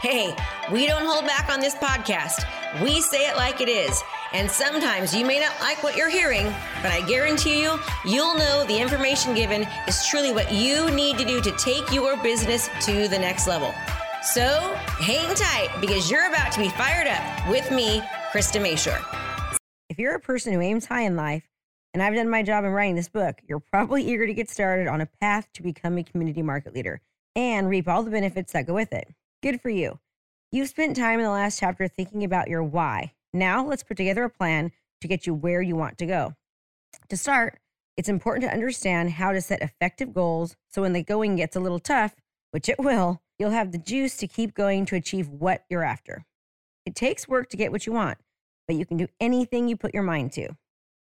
Hey, we don't hold back on this podcast. We say it like it is. And sometimes you may not like what you're hearing, but I guarantee you, you'll know the information given is truly what you need to do to take your business to the next level. So hang tight because you're about to be fired up with me, Krista Mashore. If you're a person who aims high in life, and I've done my job in writing this book, you're probably eager to get started on a path to become a community market leader and reap all the benefits that go with it. Good for you. You've spent time in the last chapter thinking about your why. Now let's put together a plan to get you where you want to go. To start, it's important to understand how to set effective goals so when the going gets a little tough, which it will, you'll have the juice to keep going to achieve what you're after. It takes work to get what you want, but you can do anything you put your mind to.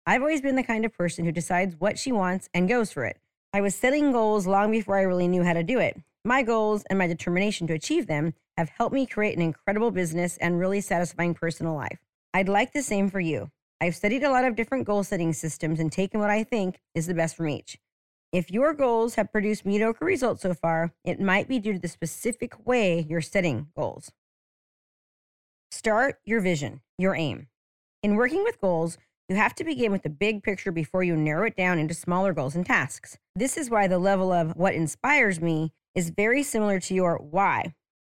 I've always been the kind of person who decides what she wants and goes for it. I was setting goals long before I really knew how to do it. My goals and my determination to achieve them have helped me create an incredible business and really satisfying personal life. I'd like the same for you. I've studied a lot of different goal setting systems and taken what I think is the best from each. If your goals have produced mediocre results so far, it might be due to the specific way you're setting goals. Start your vision, your aim. In working with goals, you have to begin with the big picture before you narrow it down into smaller goals and tasks. This is why the level of what inspires me is very similar to your why,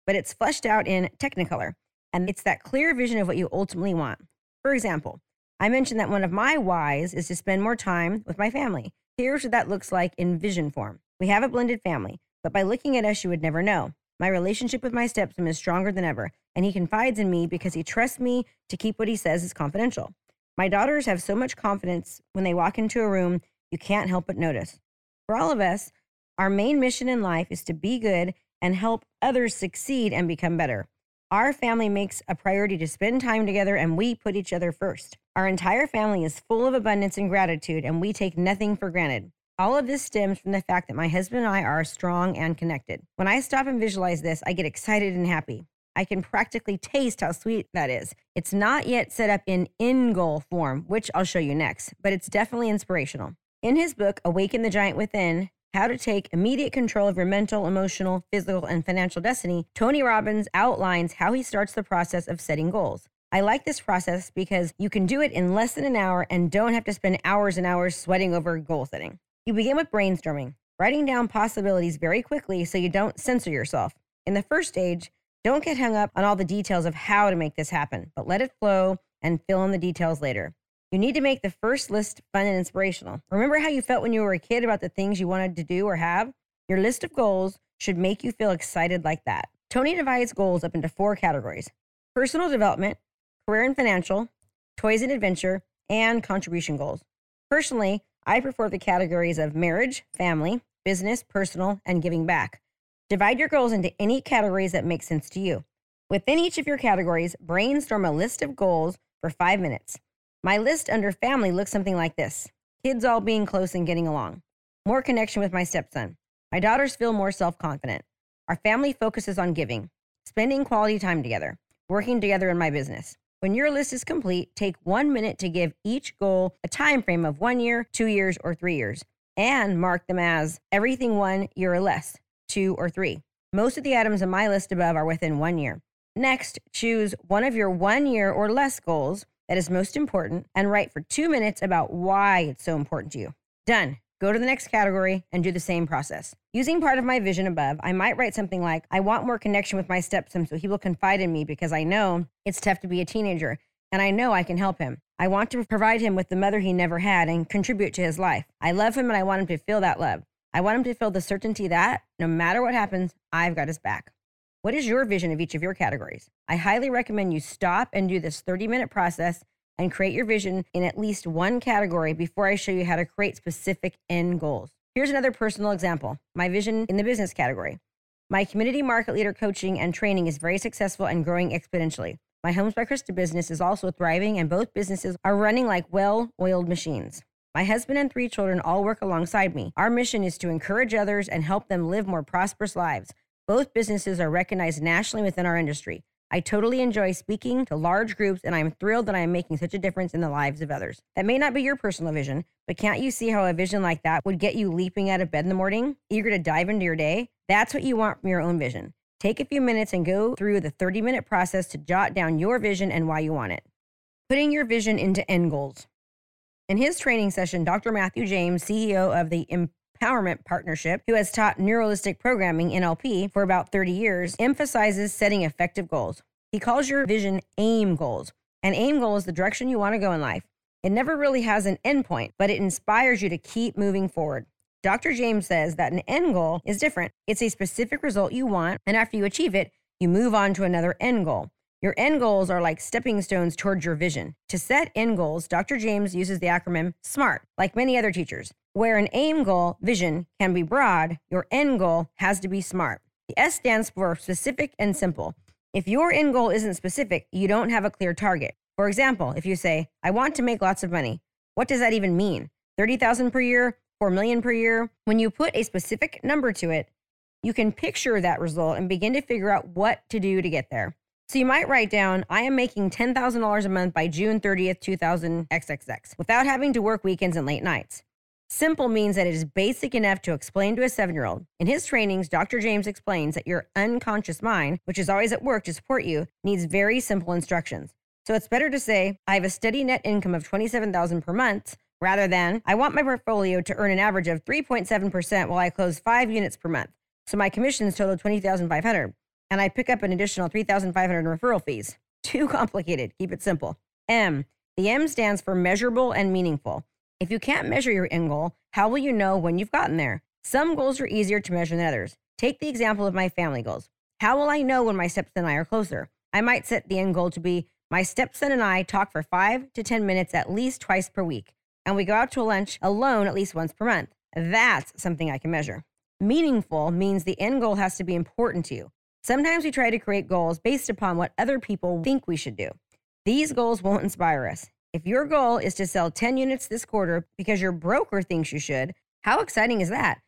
but it's fleshed out in Technicolor. And it's that clear vision of what you ultimately want. For example, I mentioned that one of my whys is to spend more time with my family. Here's what that looks like in vision form. We have a blended family, but by looking at us, you would never know. My relationship with my stepson is stronger than ever, and he confides in me because he trusts me to keep what he says is confidential. My daughters have so much confidence when they walk into a room, you can't help but notice. For all of us, our main mission in life is to be good and help others succeed and become better. Our family makes a priority to spend time together and we put each other first. Our entire family is full of abundance and gratitude, and we take nothing for granted. All of this stems from the fact that my husband and I are strong and connected. When I stop and visualize this, I get excited and happy. I can practically taste how sweet that is. It's not yet set up in in goal form, which I'll show you next, but it's definitely inspirational. In his book, Awaken the Giant Within, how to Take Immediate Control of Your Mental, Emotional, Physical, and Financial Destiny, Tony Robbins outlines how he starts the process of setting goals. I like this process because you can do it in less than an hour and don't have to spend hours and hours sweating over goal setting. You begin with brainstorming, writing down possibilities very quickly so you don't censor yourself. In the first stage, don't get hung up on all the details of how to make this happen, but let it flow and fill in the details later. You need to make the first list fun and inspirational. Remember how you felt when you were a kid about the things you wanted to do or have? Your list of goals should make you feel excited like that. Tony divides goals up into four categories personal development, career and financial, toys and adventure, and contribution goals. Personally, I prefer the categories of marriage, family, business, personal, and giving back. Divide your goals into any categories that make sense to you. Within each of your categories, brainstorm a list of goals for five minutes. My list under family looks something like this kids all being close and getting along, more connection with my stepson. My daughters feel more self confident. Our family focuses on giving, spending quality time together, working together in my business. When your list is complete, take one minute to give each goal a time frame of one year, two years, or three years, and mark them as everything one year or less, two or three. Most of the items in my list above are within one year. Next, choose one of your one year or less goals that is most important and write for two minutes about why it's so important to you. Done. Go to the next category and do the same process. Using part of my vision above, I might write something like, I want more connection with my stepson so he will confide in me because I know it's tough to be a teenager and I know I can help him. I want to provide him with the mother he never had and contribute to his life. I love him and I want him to feel that love. I want him to feel the certainty that no matter what happens, I've got his back. What is your vision of each of your categories? I highly recommend you stop and do this 30 minute process and create your vision in at least one category before I show you how to create specific end goals. Here's another personal example my vision in the business category. My community market leader coaching and training is very successful and growing exponentially. My Homes by Krista business is also thriving, and both businesses are running like well oiled machines. My husband and three children all work alongside me. Our mission is to encourage others and help them live more prosperous lives. Both businesses are recognized nationally within our industry. I totally enjoy speaking to large groups, and I'm thrilled that I am making such a difference in the lives of others. That may not be your personal vision, but can't you see how a vision like that would get you leaping out of bed in the morning, eager to dive into your day? That's what you want from your own vision. Take a few minutes and go through the 30 minute process to jot down your vision and why you want it. Putting your vision into end goals. In his training session, Dr. Matthew James, CEO of the Empowerment Partnership, who has taught neuro-linguistic programming NLP for about 30 years, emphasizes setting effective goals. He calls your vision AIM goals. An AIM goal is the direction you want to go in life. It never really has an endpoint, but it inspires you to keep moving forward. Dr. James says that an end goal is different. It's a specific result you want, and after you achieve it, you move on to another end goal. Your end goals are like stepping stones towards your vision. To set end goals, Dr. James uses the acronym SMART, like many other teachers. Where an aim goal, vision, can be broad, your end goal has to be SMART. The S stands for specific and simple. If your end goal isn't specific, you don't have a clear target. For example, if you say, I want to make lots of money, what does that even mean? 30,000 per year, 4 million per year. When you put a specific number to it, you can picture that result and begin to figure out what to do to get there. So you might write down, I am making $10,000 a month by June 30th, 2000 XXX without having to work weekends and late nights. Simple means that it is basic enough to explain to a seven year old. In his trainings, Dr. James explains that your unconscious mind, which is always at work to support you, needs very simple instructions. So it's better to say, I have a steady net income of 27000 per month rather than I want my portfolio to earn an average of 3.7% while I close five units per month. So my commissions total 20,500 and I pick up an additional 3,500 in referral fees. Too complicated. Keep it simple. M. The M stands for measurable and meaningful. If you can't measure your end goal, how will you know when you've gotten there? Some goals are easier to measure than others. Take the example of my family goals. How will I know when my stepson and I are closer? I might set the end goal to be my stepson and I talk for five to 10 minutes at least twice per week and we go out to lunch alone at least once per month. That's something I can measure. Meaningful means the end goal has to be important to you. Sometimes we try to create goals based upon what other people think we should do. These goals won't inspire us. If your goal is to sell 10 units this quarter because your broker thinks you should, how exciting is that?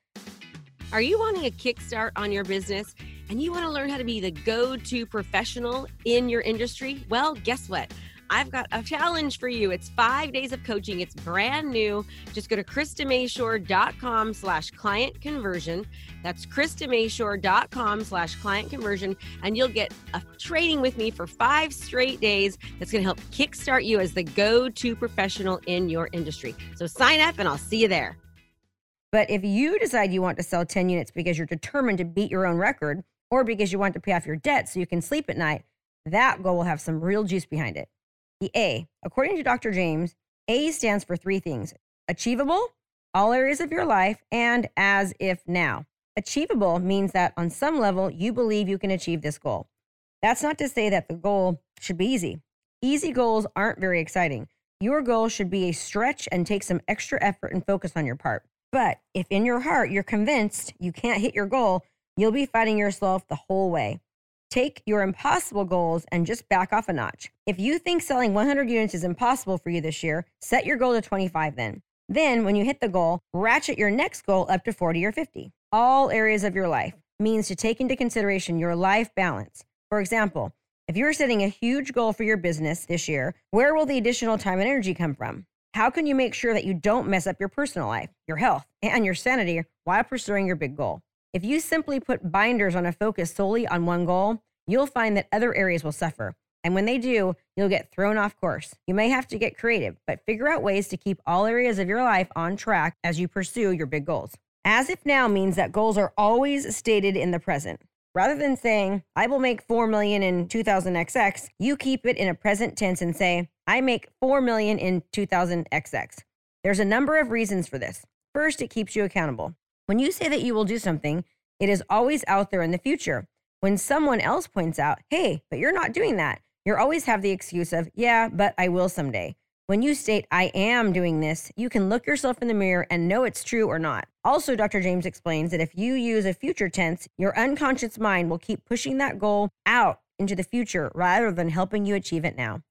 Are you wanting a kickstart on your business and you want to learn how to be the go to professional in your industry? Well, guess what? I've got a challenge for you. It's five days of coaching. It's brand new. Just go to KristaMashore.com slash client conversion. That's KristaMashore.com slash client conversion. And you'll get a training with me for five straight days that's going to help kickstart you as the go-to professional in your industry. So sign up and I'll see you there. But if you decide you want to sell 10 units because you're determined to beat your own record or because you want to pay off your debt so you can sleep at night, that goal will have some real juice behind it. The A, according to Dr. James, A stands for three things achievable, all areas of your life, and as if now. Achievable means that on some level, you believe you can achieve this goal. That's not to say that the goal should be easy. Easy goals aren't very exciting. Your goal should be a stretch and take some extra effort and focus on your part. But if in your heart you're convinced you can't hit your goal, you'll be fighting yourself the whole way. Take your impossible goals and just back off a notch. If you think selling 100 units is impossible for you this year, set your goal to 25 then. Then, when you hit the goal, ratchet your next goal up to 40 or 50. All areas of your life means to take into consideration your life balance. For example, if you're setting a huge goal for your business this year, where will the additional time and energy come from? How can you make sure that you don't mess up your personal life, your health, and your sanity while pursuing your big goal? If you simply put binders on a focus solely on one goal, you'll find that other areas will suffer. And when they do, you'll get thrown off course. You may have to get creative, but figure out ways to keep all areas of your life on track as you pursue your big goals. As if now means that goals are always stated in the present. Rather than saying, I will make 4 million in 2000XX, you keep it in a present tense and say, I make 4 million in 2000XX. There's a number of reasons for this. First, it keeps you accountable. When you say that you will do something, it is always out there in the future. When someone else points out, hey, but you're not doing that, you always have the excuse of, yeah, but I will someday. When you state, I am doing this, you can look yourself in the mirror and know it's true or not. Also, Dr. James explains that if you use a future tense, your unconscious mind will keep pushing that goal out into the future rather than helping you achieve it now.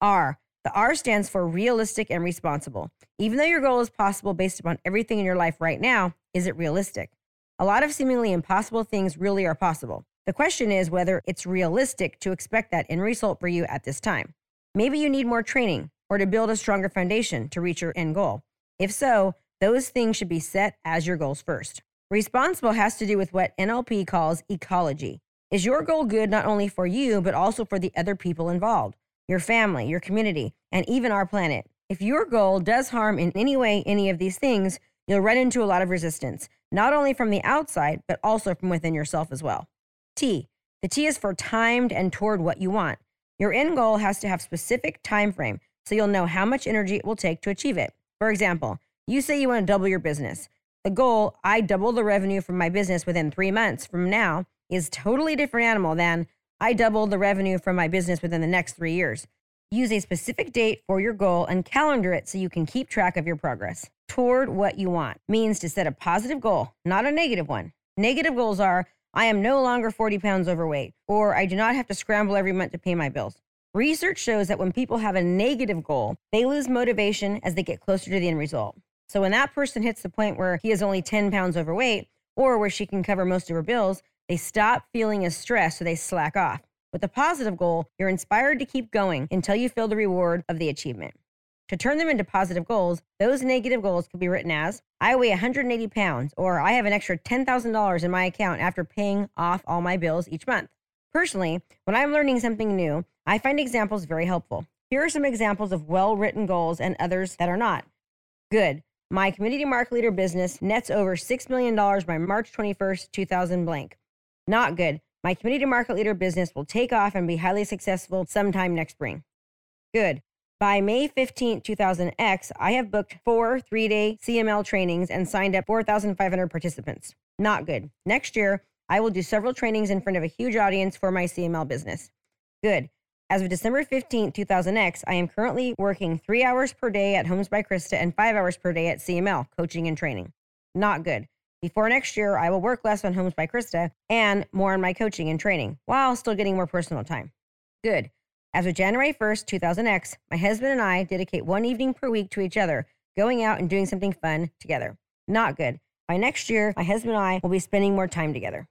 R. The R stands for realistic and responsible. Even though your goal is possible based upon everything in your life right now, is it realistic? A lot of seemingly impossible things really are possible. The question is whether it's realistic to expect that end result for you at this time. Maybe you need more training or to build a stronger foundation to reach your end goal. If so, those things should be set as your goals first. Responsible has to do with what NLP calls ecology. Is your goal good not only for you, but also for the other people involved, your family, your community, and even our planet? If your goal does harm in any way any of these things, you'll run into a lot of resistance, not only from the outside, but also from within yourself as well. T. The T is for timed and toward what you want. Your end goal has to have specific time frame so you'll know how much energy it will take to achieve it. For example, you say you want to double your business. The goal, I double the revenue from my business within 3 months from now, is totally different animal than I double the revenue from my business within the next 3 years. Use a specific date for your goal and calendar it so you can keep track of your progress. Toward what you want means to set a positive goal, not a negative one. Negative goals are I am no longer 40 pounds overweight, or I do not have to scramble every month to pay my bills. Research shows that when people have a negative goal, they lose motivation as they get closer to the end result. So when that person hits the point where he is only 10 pounds overweight, or where she can cover most of her bills, they stop feeling as stressed, so they slack off. With a positive goal, you're inspired to keep going until you feel the reward of the achievement. To turn them into positive goals, those negative goals could be written as I weigh 180 pounds, or I have an extra $10,000 in my account after paying off all my bills each month. Personally, when I'm learning something new, I find examples very helpful. Here are some examples of well written goals and others that are not. Good. My community market leader business nets over $6 million by March 21st, 2000 blank. Not good. My community market leader business will take off and be highly successful sometime next spring. Good. By May 15, 2000X, I have booked four three day CML trainings and signed up 4,500 participants. Not good. Next year, I will do several trainings in front of a huge audience for my CML business. Good. As of December 15, 2000X, I am currently working three hours per day at Homes by Krista and five hours per day at CML, coaching and training. Not good. Before next year, I will work less on Homes by Krista and more on my coaching and training while still getting more personal time. Good. As of January 1st, 2000X, my husband and I dedicate one evening per week to each other, going out and doing something fun together. Not good. By next year, my husband and I will be spending more time together.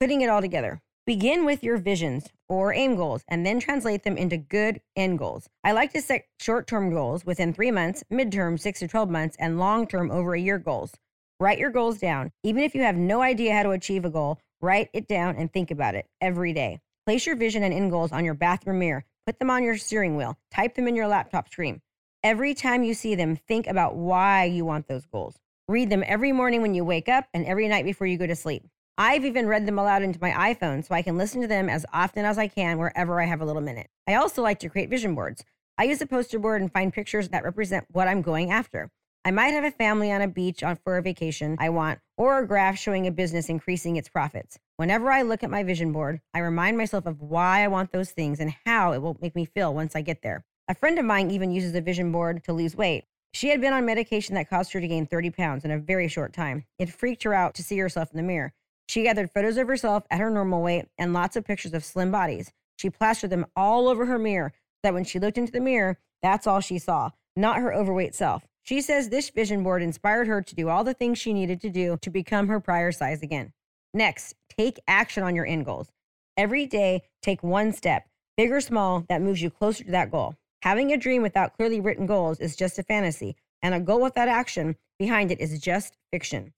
Putting it all together. Begin with your visions or aim goals and then translate them into good end goals. I like to set short term goals within three months, midterm, six to 12 months, and long term over a year goals. Write your goals down. Even if you have no idea how to achieve a goal, write it down and think about it every day. Place your vision and end goals on your bathroom mirror. Put them on your steering wheel. Type them in your laptop screen. Every time you see them, think about why you want those goals. Read them every morning when you wake up and every night before you go to sleep. I've even read them aloud into my iPhone so I can listen to them as often as I can wherever I have a little minute. I also like to create vision boards. I use a poster board and find pictures that represent what I'm going after. I might have a family on a beach on, for a vacation I want, or a graph showing a business increasing its profits. Whenever I look at my vision board, I remind myself of why I want those things and how it will make me feel once I get there. A friend of mine even uses a vision board to lose weight. She had been on medication that caused her to gain 30 pounds in a very short time. It freaked her out to see herself in the mirror. She gathered photos of herself at her normal weight and lots of pictures of slim bodies. She plastered them all over her mirror so that when she looked into the mirror, that's all she saw, not her overweight self. She says this vision board inspired her to do all the things she needed to do to become her prior size again. Next, take action on your end goals. Every day, take one step, big or small, that moves you closer to that goal. Having a dream without clearly written goals is just a fantasy, and a goal without action behind it is just fiction.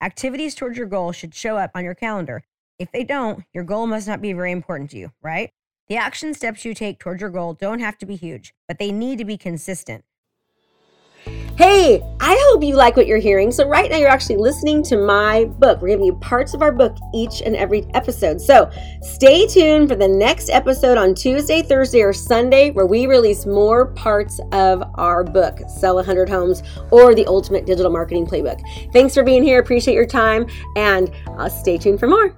Activities towards your goal should show up on your calendar. If they don't, your goal must not be very important to you, right? The action steps you take towards your goal don't have to be huge, but they need to be consistent. Hey, I hope you like what you're hearing. So, right now, you're actually listening to my book. We're giving you parts of our book each and every episode. So, stay tuned for the next episode on Tuesday, Thursday, or Sunday, where we release more parts of our book, Sell 100 Homes or the Ultimate Digital Marketing Playbook. Thanks for being here. Appreciate your time, and uh, stay tuned for more.